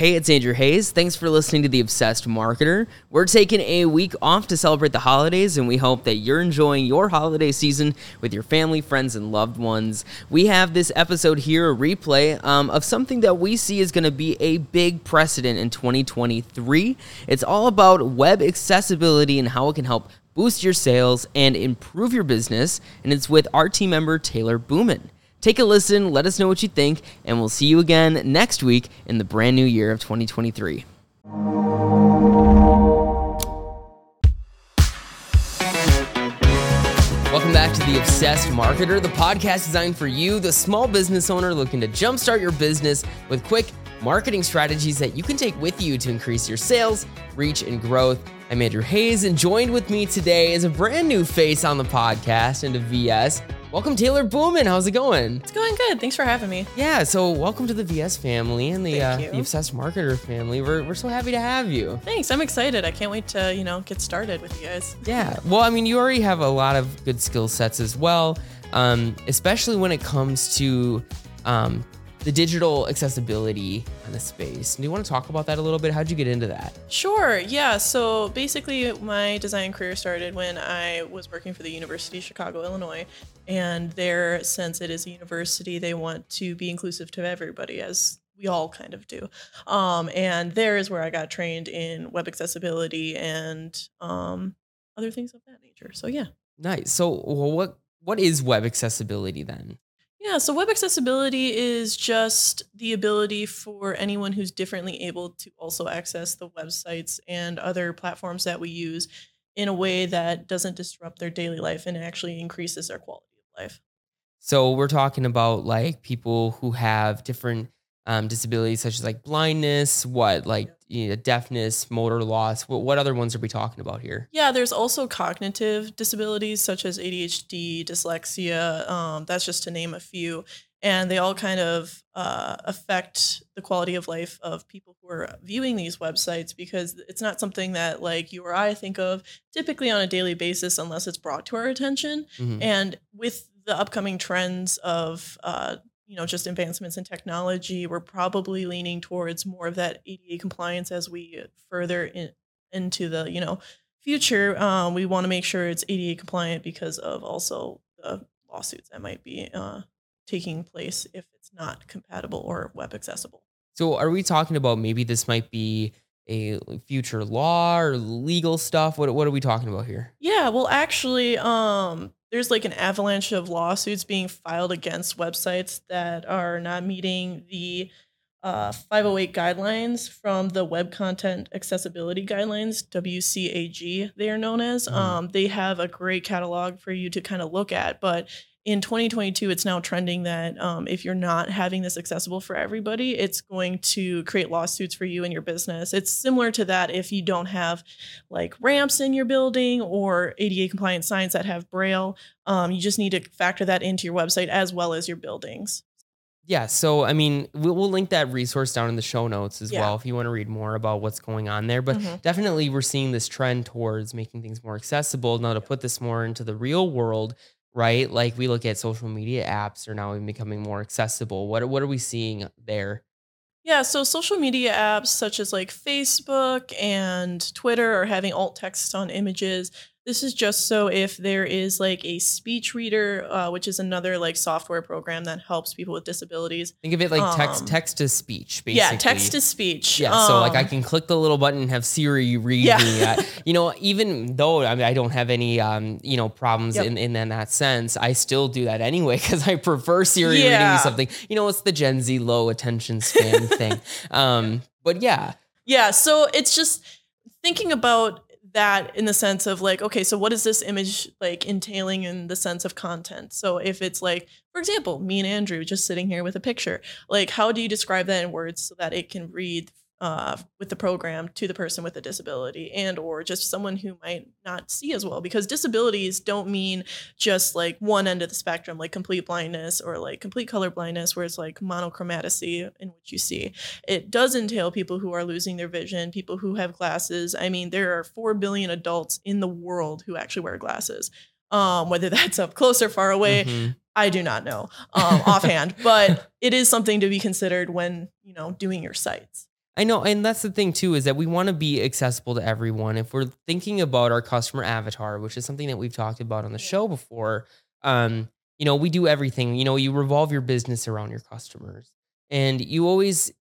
Hey, it's Andrew Hayes. Thanks for listening to The Obsessed Marketer. We're taking a week off to celebrate the holidays, and we hope that you're enjoying your holiday season with your family, friends, and loved ones. We have this episode here, a replay um, of something that we see is going to be a big precedent in 2023. It's all about web accessibility and how it can help boost your sales and improve your business, and it's with our team member, Taylor Booman. Take a listen, let us know what you think, and we'll see you again next week in the brand new year of 2023. Welcome back to The Obsessed Marketer, the podcast designed for you, the small business owner looking to jumpstart your business with quick marketing strategies that you can take with you to increase your sales, reach, and growth. I'm Andrew Hayes, and joined with me today is a brand new face on the podcast and a VS. Welcome, Taylor Booman. How's it going? It's going good. Thanks for having me. Yeah, so welcome to the VS family and the uh, the Obsessed Marketer family. We're, we're so happy to have you. Thanks. I'm excited. I can't wait to, you know, get started with you guys. Yeah, well, I mean, you already have a lot of good skill sets as well, um, especially when it comes to um, the digital accessibility in the space. Do you want to talk about that a little bit? How'd you get into that? Sure. Yeah. So basically, my design career started when I was working for the University of Chicago, Illinois. And there, since it is a university, they want to be inclusive to everybody, as we all kind of do. Um, and there is where I got trained in web accessibility and um, other things of that nature. So, yeah. Nice. So, well, what what is web accessibility then? Yeah, so web accessibility is just the ability for anyone who's differently able to also access the websites and other platforms that we use in a way that doesn't disrupt their daily life and actually increases their quality of life. So we're talking about like people who have different um, disabilities, such as like blindness, what like you know, deafness, motor loss. What, what other ones are we talking about here? Yeah, there's also cognitive disabilities such as ADHD, dyslexia. Um, that's just to name a few. And they all kind of uh, affect the quality of life of people who are viewing these websites because it's not something that like you or I think of typically on a daily basis unless it's brought to our attention. Mhm. And with the upcoming trends of uh, you know just advancements in technology, we're probably leaning towards more of that ADA compliance as we further in, into the you know future. Um, we want to make sure it's ADA compliant because of also the lawsuits that might be uh, taking place if it's not compatible or web accessible. So are we talking about maybe this might be a future law or legal stuff? What what are we talking about here? Yeah, well, actually, um, there's like an avalanche of lawsuits being filed against websites that are not meeting the uh, 508 guidelines from the Web Content Accessibility Guidelines, WCAG, they are known as. Mhm. Um, they have a great catalog for you to kind of look at, but in 2022, it's now trending that um, if you're not having this accessible for everybody, it's going to create lawsuits for you and your business. It's similar to that if you don't have like ramps in your building or ADA compliant signs that have Braille. Um, you just need to factor that into your website as well as your buildings. Yeah, so I mean, we'll, we'll link that resource down in the show notes as Yeah. well if you want to read more about what's going on there. But Mhm. definitely, we're seeing this trend towards making things more accessible. Now, to put this more into the real world, right? Like we look at social media apps are now even becoming more accessible. What what are we seeing there? Yeah, so social media apps such as like Facebook and Twitter are having alt text on images. This is just so if there is like a speech reader, uh, which is another like software program that helps people with disabilities. Think of it like text Um, text to speech, basically. Yeah, text to speech. Yeah, so like I Um, can click the little button and have Siri read Yeah. me. Uh, you know, even though I, mean, I don't have any, um, you know, problems Yep. in, in in that sense, I still do that anyway because I prefer Siri reading me something. You know, it's the Gen Z low attention span thing. Um, but yeah, Yeah, so it's just thinking about that in the sense of like, okay, so what is this image like entailing in the sense of content? So if it's like, for example, me and Andrew just sitting here with a picture, like how do you describe that in words so that it can read uh, with the program to the person with a disability and or just someone who might not see as well because disabilities don't mean just like one end of the spectrum like complete blindness or like complete color blindness where it's like monochromacy in which you see. It does entail people who are losing their vision people who have glasses. I mean there are 4 billion adults in the world who actually wear glasses. Um, whether that's up close or far away Mhm. i do not know um, offhand but it is something to be considered when you know doing your sites I know, and that's the thing too is that we want to be accessible to everyone. If we're thinking about our customer avatar, which is something that we've talked about on the show before, um, you know, we do everything. You know, you revolve your business around your customers, and you always.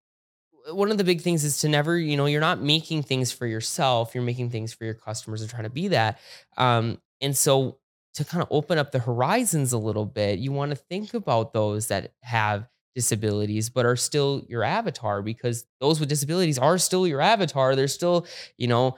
One of the big things is to never, you know, you're not making things for yourself. You're making things for your customers and trying to be that. Um, and so, to kind of open up the horizons a little bit, you want to think about those that have disabilities but are still your avatar because those with disabilities are still your avatar they're still you know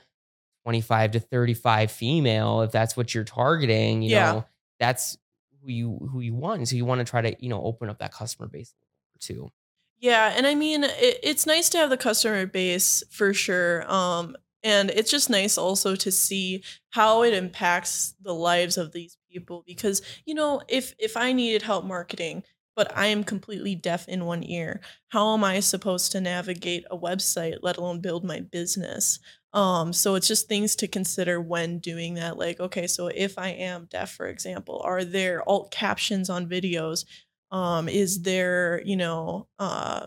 25 to 35 female if that's what you're targeting you Yeah. know that's who you who you want so you want to try to you know open up that customer base too Yeah, and I mean, it, it's nice to have the customer base for sure. Um, and it's just nice also to see how it impacts the lives of these people because you know, if if I needed help marketing, but I am completely deaf in one ear, how am I supposed to navigate a website, let alone build my business? Um, so it's just things to consider when doing that. Like, okay, so if I am deaf, for example, are there alt captions on videos? um is there you know uh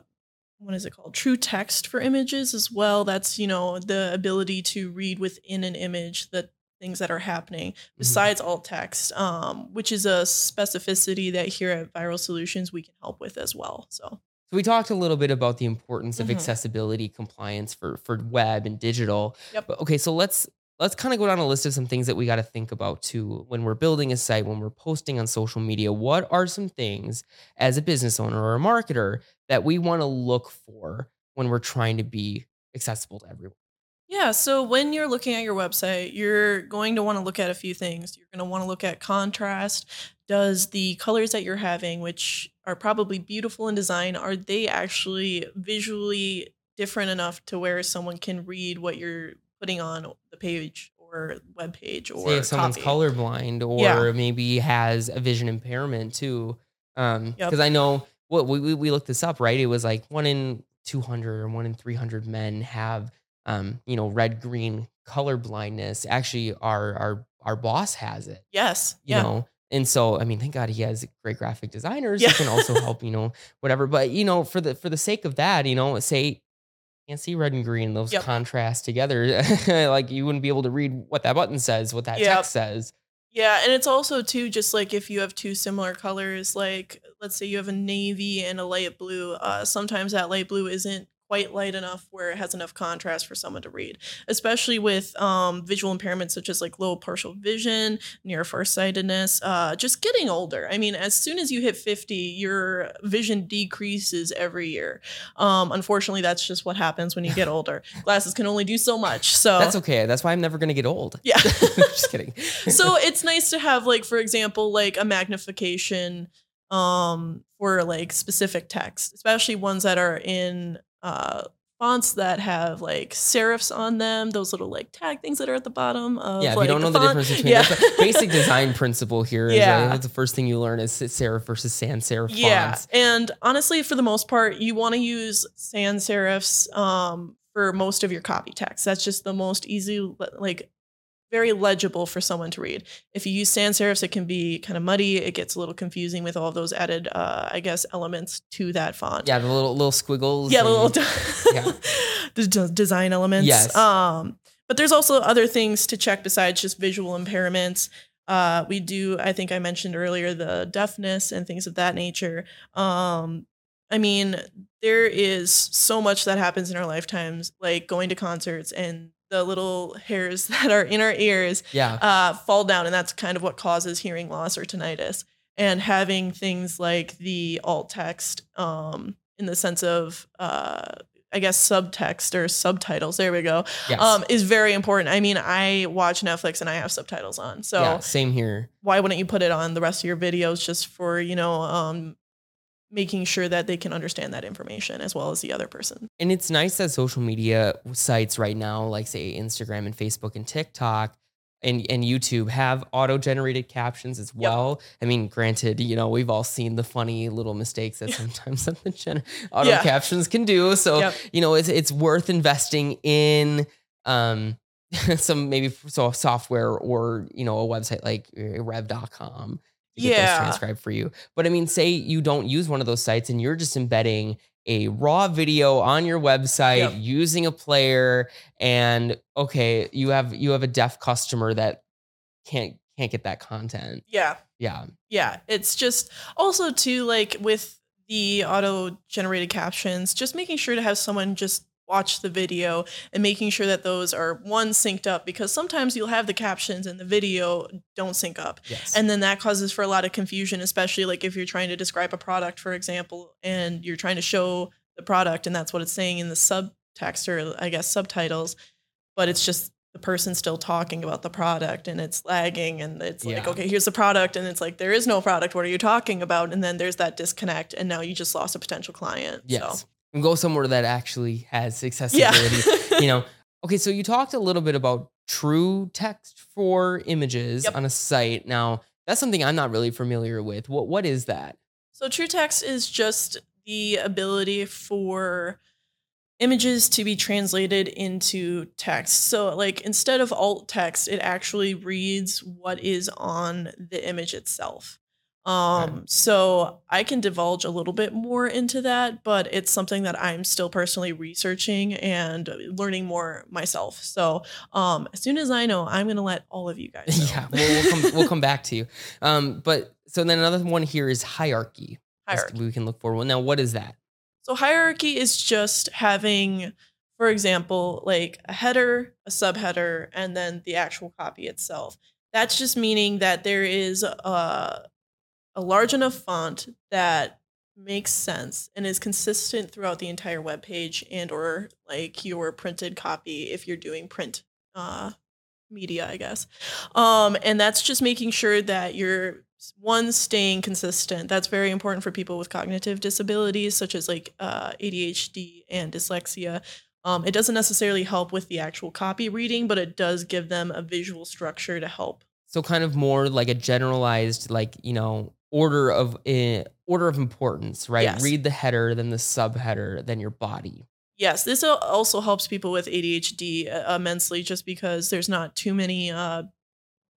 what is it called true text for images as well that's you know the ability to read within an image the things that are happening besides alt text um which is a specificity that here at viral solutions we can help with as well so So we talked a little bit about the importance of Mhm. accessibility compliance for for web and digital. Yep. But okay, so let's let's kind of go down a list of some things that we got to think about too when we're building a site, when we're posting on social media. What are some things as a business owner or a marketer that we want to look for when we're trying to be accessible to everyone? Yeah, so when you're looking at your website, you're going to want to look at a few things. You're going to want to look at contrast. Does the colors that you're having, which are probably beautiful in design, are they actually visually different enough to where someone can read what you're putting on the page or web page or Say if someone's copy? colorblind or Yeah. maybe has a vision impairment too. Um, Yep. because I know what we, we we looked this up, right? It was like one in 200 or one in 300 men have um, you know, red green color blindness. Actually, our our our boss has it, Yes. you yeah. know. And so, I mean, thank God he has great graphic designers Yeah. who can also help, you know, whatever. But you know, for the for the sake of that, you know, say can't see red and green, those Yep. contrast together. like you wouldn't be able to read what that button says, what that Yep. text says. Yeah, and it's also too just like if you have two similar colors, like let's say you have a navy and a light blue, uh, sometimes that light blue isn't quite light enough where it has enough contrast for someone to read, especially with um, visual impairments such as like low partial vision, near farsightedness, uh, just getting older. I mean, as soon as you hit 50, your vision decreases every year. Um, unfortunately, that's just what happens when you get older. Glasses can only do so much. So That's okay. That's why I'm never gonna get old. yeah. Just kidding. so it's nice to have like for example like a magnification um for like specific text especially ones that are in uh fonts that have like serifs on them those little like tag things that are at the bottom of yeah, if like, you don't know the, font. difference between yeah. basic design principle here. is, Yeah. that's the first thing you learn is serif versus sans serif yeah fonts. and honestly for the most part you want to use sans serifs um for most of your copy text that's just the most easy like very legible for someone to read. If you use sans serifs, it can be kind of muddy. It gets a little confusing with all of those added, uh, I guess, elements to that font. Yeah, the little little squiggles. yeah, the little yeah. the d- design elements. Yes. Um, but there's also other things to check besides just visual impairments. Uh, we do, I think I mentioned earlier, the deafness and things of that nature. Um, I mean, there is so much that happens in our lifetimes, like going to concerts and the little hairs that are in our ears yeah. uh, fall down, and that's kind of what causes hearing loss or tinnitus. And having things like the alt text, um, in the sense of, uh, I guess subtext or subtitles. There we go. yes. Um, is very important. I mean, I watch Netflix and I have subtitles on, so yeah, same here. why wouldn't you put it on the rest of your videos just for you know, um, making sure that they can understand that information as well as the other person. And it's nice that social media sites right now, like say Instagram and Facebook and TikTok and, and YouTube, have auto generated captions as well. I mean, granted, you know, we've all seen the funny little mistakes that sometimes the gen- auto Yeah. captions can do. So, Yep. you know, it's, it's worth investing in um, some maybe so software or, you know, a website like uh, rev.com Yeah. those transcribed for you. But I mean, say you don't use one of those sites and you're just embedding a raw video on your website Yep. using a player and okay, you have you have a deaf customer that can't can't get that content. Yeah. Yeah. Yeah. It's just also too like with the auto generated captions, just making sure to have someone just watch the video and making sure that those are one synced up because sometimes you'll have the captions and the video don't sync up. Yes. And then that causes for a lot of confusion, especially like if you're trying to describe a product, for example, and you're trying to show the product and that's what it's saying in the subtext or I guess subtitles, but it's just the person still talking about the product and it's lagging and it's like, Yeah. okay, here's the product. And it's like, there is no product. What are you talking about? And then there's that disconnect. And now you just lost a potential client. yes. So, And go somewhere that actually has yeah. accessibility. you know. Okay, so you talked a little bit about true text for images Yep. on a site. Now, that's something I'm not really familiar with. What what is that? So true text is just the ability for images to be translated into text. So like instead of alt text, it actually reads what is on the image itself. Um so I can divulge a little bit more into that, but it's something that I'm still personally researching and learning more myself. So um as soon as I know, I'm going to let all of you guys know. yeah, we'll, we'll come we'll come back to you. Um, but so then another one here is hierarchy. Hierarchy. We can look for. Well, now what is that? So hierarchy is just having, for example, like a header, a subheader, and then the actual copy itself. That's just meaning that there is a, a large enough font that makes sense and is consistent throughout the entire web page and or like your printed copy if you're doing print uh, media, I guess. Um, and that's just making sure that you're one staying consistent. That's very important for people with cognitive disabilities such as like uh, ADHD and dyslexia. Um, it doesn't necessarily help with the actual copy reading, but it does give them a visual structure to help. So kind of more like a generalized, like you know, order of uh, order of importance, right? Yes. Read the header, then the subheader, then your body. Yes, this also helps people with ADHD uh, immensely just because there's not too many uh,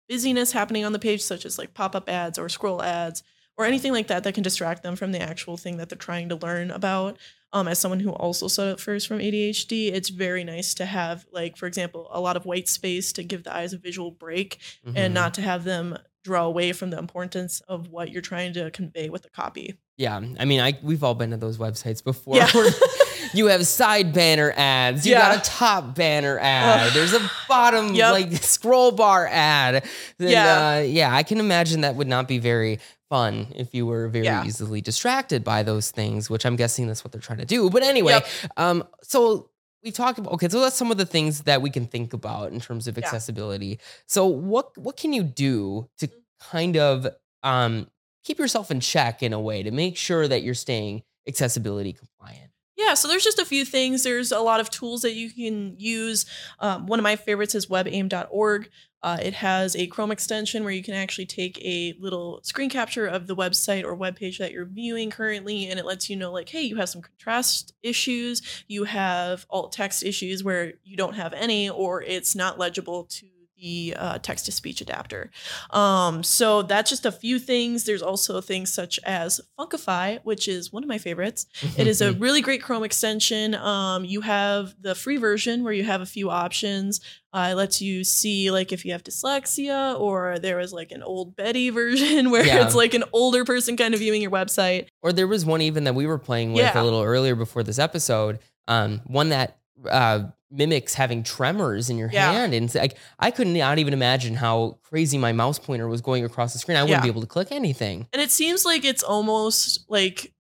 busyness happening on the page, such as like pop up ads or scroll ads or anything like that that can distract them from the actual thing that they're trying to learn about. Um, as someone who also suffers from ADHD, it's very nice to have, like, for example, a lot of white space to give the eyes a visual break Mhm. and not to have them draw away from the importance of what you're trying to convey with the copy. Yeah, I mean, I we've all been to those websites before. Yeah. you have side banner ads. You Yeah. got a top banner ad. There's a bottom Yep. like scroll bar ad. Yeah. uh, yeah. I can imagine that would not be very fun if you were very Yeah. easily distracted by those things, which I'm guessing that's what they're trying to do. But anyway, Yep. um, so we talked about okay, so that's some of the things that we can think about in terms of Yeah. accessibility. So what what can you do to kind of um keep yourself in check in a way to make sure that you're staying accessibility compliant. Yeah, so there's just a few things. There's a lot of tools that you can use. Um, one of my favorites is webaim.org. Uh, it has a Chrome extension where you can actually take a little screen capture of the website or web page that you're viewing currently, and it lets you know, like, hey, you have some contrast issues, you have alt text issues where you don't have any, or it's not legible to the uh, text to speech adapter. Um, so that's just a few things. There's also things such as Funkify, which is one of my favorites. It is a really great Chrome extension. Um, you have the free version where you have a few options. Uh, it lets you see like if you have dyslexia, or there was like an old Betty version where Yeah. it's like an older person kind of viewing your website. or there was one even that we were playing with Yeah. a little earlier before this episode. Um, one that uh, mimics having tremors in your Yeah. hand, and like I could not even imagine how crazy my mouse pointer was going across the screen. I wouldn't Yeah. be able to click anything. And it seems like it's almost like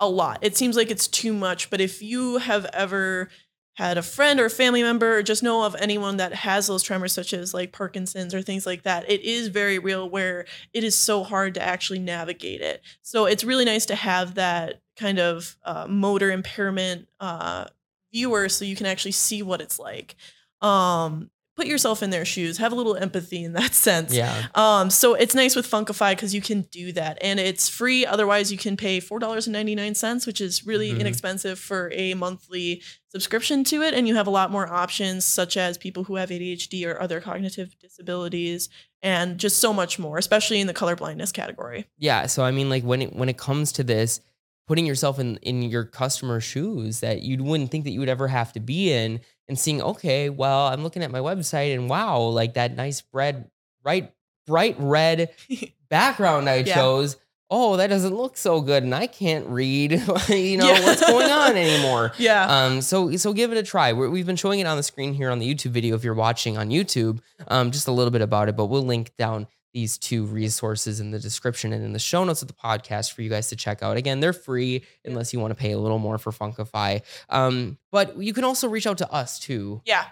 a lot. It seems like it's too much. But if you have ever had a friend or a family member or just know of anyone that has those tremors such as like Parkinson's or things like that, it is very real where it is so hard to actually navigate it. So it's really nice to have that kind of uh, motor impairment uh, viewer so you can actually see what it's like. Um, put yourself in their shoes, have a little empathy in that sense. Yeah, Um, so it's nice with Funkify because you can do that and it's free. Otherwise, you can pay $4.99, which is really Mhm. inexpensive for a monthly subscription to it. And you have a lot more options, such as people who have ADHD or other cognitive disabilities, and just so much more, especially in the color blindness category. yeah. So I mean, like when it when it comes to this, putting yourself in in your customer shoes that you wouldn't think that you would ever have to be in and seeing okay well i'm looking at my website and wow like that nice red bright bright red background i Yeah. chose oh that doesn't look so good and i can't read you know Yeah. what's going on anymore Yeah. um, so so give it a try. We're, we've been showing it on the screen here on the YouTube video if you're watching on YouTube. Um, just a little bit about it, but we'll link down these two resources in the description and in the show notes of the podcast for you guys to check out. Again, they're free unless you want to pay a little more for Funkify. Um, but you can also reach out to us too. Yeah.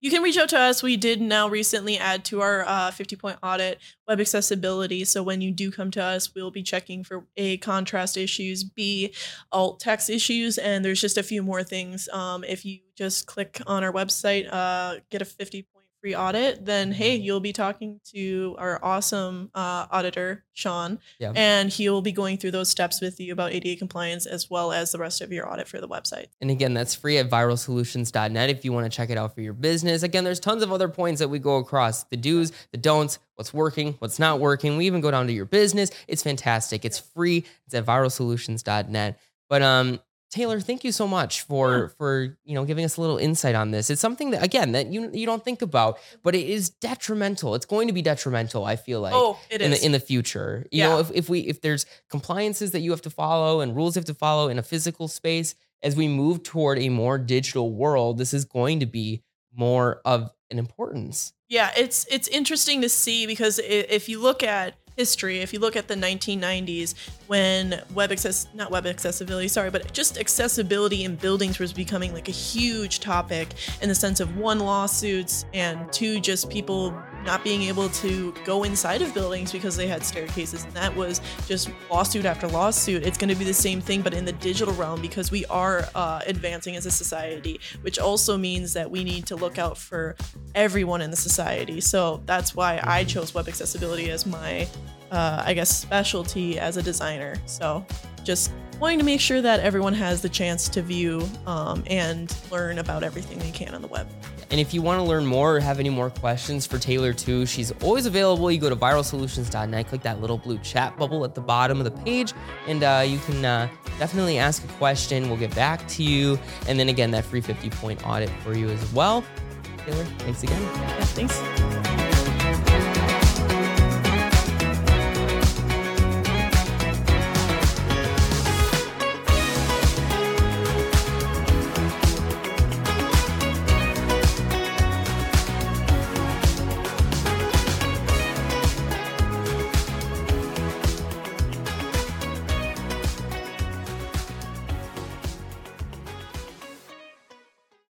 You can reach out to us. We did now recently add to our uh, 50 point audit web accessibility. So when you do come to us, we'll be checking for A, contrast issues, B, alt text issues, and there's just a few more things. Um, if you just click on our website, uh, get a 50 point free audit, then hey, you'll be talking to our awesome uh, auditor, Sean, Yeah. and he will be going through those steps with you about ADA compliance as well as the rest of your audit for the website. And again, that's free at viralsolutions.net if you want to check it out for your business. Again, there's tons of other points that we go across the do's, the don'ts, what's working, what's not working. We even go down to your business. It's fantastic. It's free. It's at viralsolutions.net. But um Taylor, thank you so much for Yeah. for you know giving us a little insight on this. It's something that again that you you don't think about, but it is detrimental. It's going to be detrimental, I feel like oh, it is. in the in the future. You know, if, if we if there's compliances that you have to follow and rules you have to follow in a physical space, as we move toward a more digital world, this is going to be more of an importance. Yeah, it's it's interesting to see because if you look at history, if you look at the 1990s when web access not web accessibility, sorry, but just accessibility in buildings was becoming like a huge topic in the sense of one lawsuits and two just people not being able to go inside of buildings because they had staircases and that was just lawsuit after lawsuit. It's going to be the same thing but in the digital realm because we are uh, advancing as a society, which also means that we need to look out for everyone in the society. So that's why I chose web accessibility as my, uh, I guess, specialty as a designer. So just wanting to make sure that everyone has the chance to view um, and learn about everything they can on the web. And if you want to learn more or have any more questions for Taylor too, she's always available. You go to viralsolutions.net, click that little blue chat bubble at the bottom of the page, and uh, you can uh, definitely ask a question. We'll get back to you. And then again, that free 50 point audit for you as well. Taylor, thanks again. Yeah, thanks.